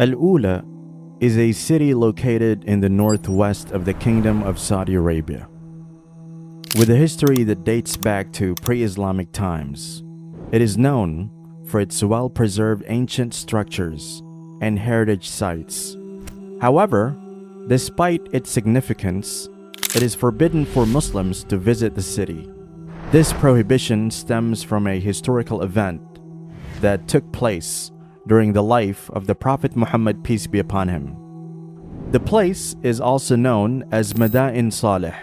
Al Ula is a city located in the northwest of the Kingdom of Saudi Arabia. With a history that dates back to pre Islamic times, it is known for its well preserved ancient structures and heritage sites. However, despite its significance, it is forbidden for Muslims to visit the city. This prohibition stems from a historical event that took place during the life of the Prophet Muhammad, peace be upon him. The place is also known as Mada'in Salih,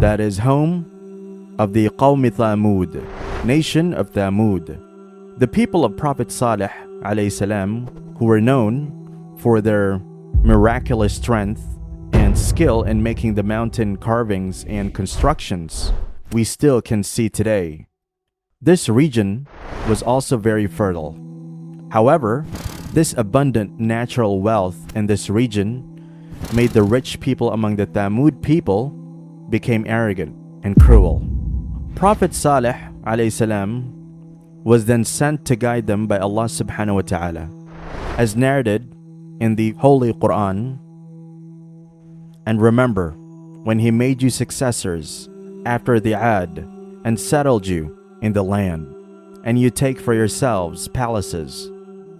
that is home of the Qawm Thamud, nation of Thamud. The people of Prophet Salih salam, who were known for their miraculous strength and skill in making the mountain carvings and constructions we still can see today. This region was also very fertile. However, this abundant natural wealth in this region made the rich people among the Thamud people became arrogant and cruel. Prophet Salih salam was then sent to guide them by Allah subhanahu wa ta'ala, as narrated in the Holy Quran. And remember, when He made you successors after the Ad and settled you in the land, and you take for yourselves palaces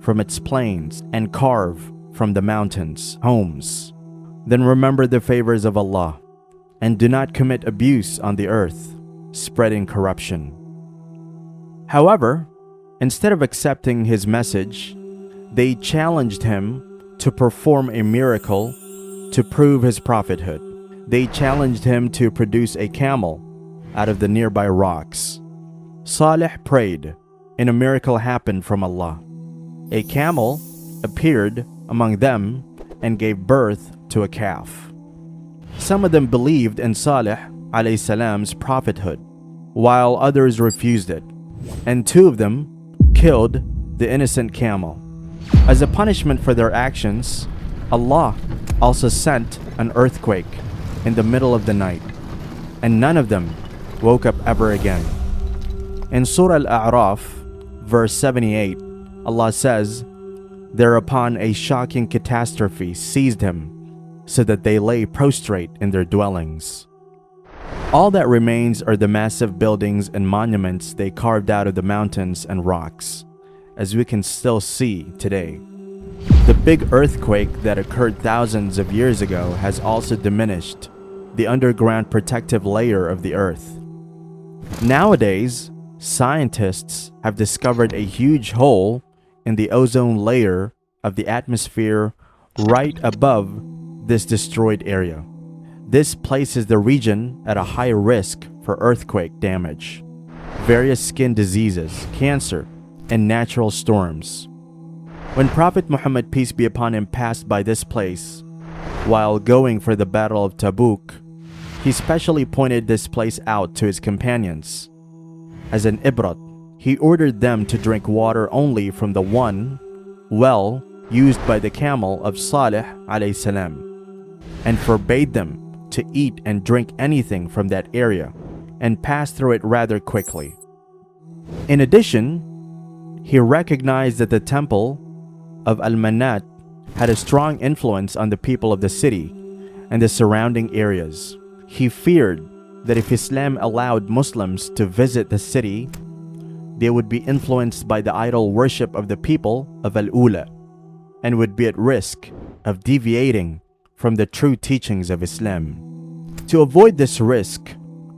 from its plains and carve from the mountains homes, then remember the favors of Allah and do not commit abuse on the earth, spreading corruption. However, instead of accepting his message, they challenged him to perform a miracle to prove his prophethood. They challenged him to produce a camel out of the nearby rocks. Saleh prayed, and a miracle happened from Allah. A camel appeared among them and gave birth to a calf. Some of them believed in Salih salam's prophethood, while others refused it and two of them killed the innocent camel. As a punishment for their actions, Allah also sent an earthquake in the middle of the night, and none of them woke up ever again. In Surah Al A'raf, verse 78, Allah says, Thereupon a shocking catastrophe seized him, so that they lay prostrate in their dwellings. All that remains are the massive buildings and monuments they carved out of the mountains and rocks, as we can still see today. The big earthquake that occurred thousands of years ago has also diminished the underground protective layer of the earth. Nowadays, scientists have discovered a huge hole in the ozone layer of the atmosphere right above this destroyed area. This places the region at a high risk for earthquake damage, various skin diseases, cancer, and natural storms. When Prophet Muhammad, peace be upon him, passed by this place while going for the Battle of Tabuk, he specially pointed this place out to his companions. As an ibrat, he ordered them to drink water only from the one well used by the camel of Salih salam, and forbade them to eat and drink anything from that area and pass through it rather quickly. In addition, he recognized that the temple of Al Manat had a strong influence on the people of the city and the surrounding areas. He feared that if Islam allowed Muslims to visit the city, they would be influenced by the idol worship of the people of Al Ula and would be at risk of deviating from the true teachings of Islam. To avoid this risk,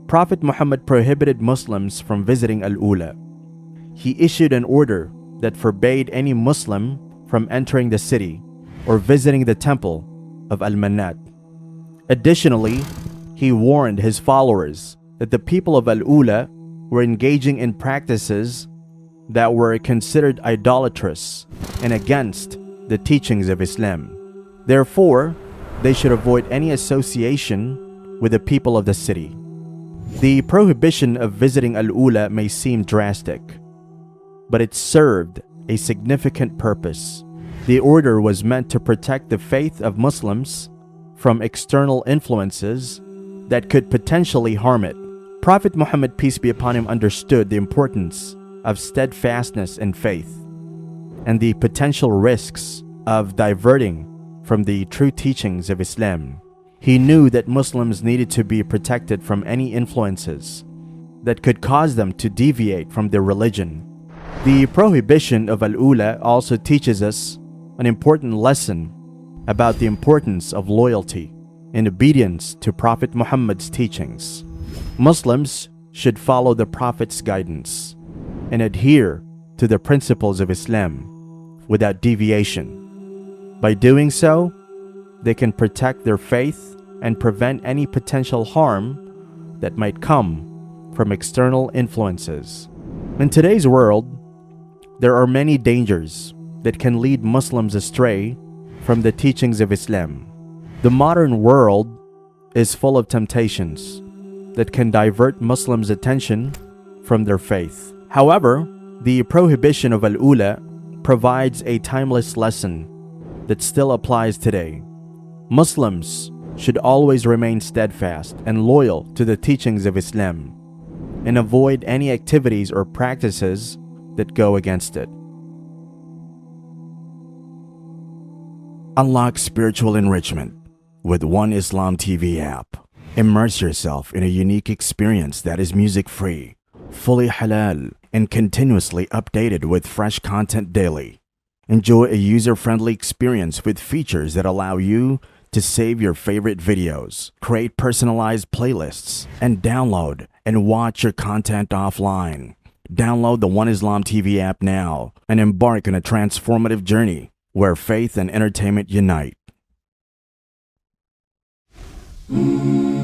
Prophet Muhammad prohibited Muslims from visiting Al Ula. He issued an order that forbade any Muslim from entering the city or visiting the temple of Al Manat. Additionally, he warned his followers that the people of Al Ula were engaging in practices that were considered idolatrous and against the teachings of Islam. Therefore, they should avoid any association with the people of the city. The prohibition of visiting Al Ula may seem drastic, but it served a significant purpose. The order was meant to protect the faith of Muslims from external influences that could potentially harm it. Prophet Muhammad, peace be upon him, understood the importance of steadfastness in faith and the potential risks of diverting from the true teachings of Islam. He knew that Muslims needed to be protected from any influences that could cause them to deviate from their religion. The prohibition of Al-Ula also teaches us an important lesson about the importance of loyalty and obedience to Prophet Muhammad's teachings. Muslims should follow the Prophet's guidance and adhere to the principles of Islam without deviation. By doing so, they can protect their faith and prevent any potential harm that might come from external influences. In today's world, there are many dangers that can lead Muslims astray from the teachings of Islam. The modern world is full of temptations that can divert Muslims' attention from their faith. However, the prohibition of Al-Ula provides a timeless lesson that still applies today. Muslims should always remain steadfast and loyal to the teachings of Islam and avoid any activities or practices that go against it. Unlock spiritual enrichment with One Islam TV app. Immerse yourself in a unique experience that is music free, fully halal, and continuously updated with fresh content daily. Enjoy a user friendly experience with features that allow you to save your favorite videos, create personalized playlists, and download and watch your content offline. Download the One Islam TV app now and embark on a transformative journey where faith and entertainment unite. Mm.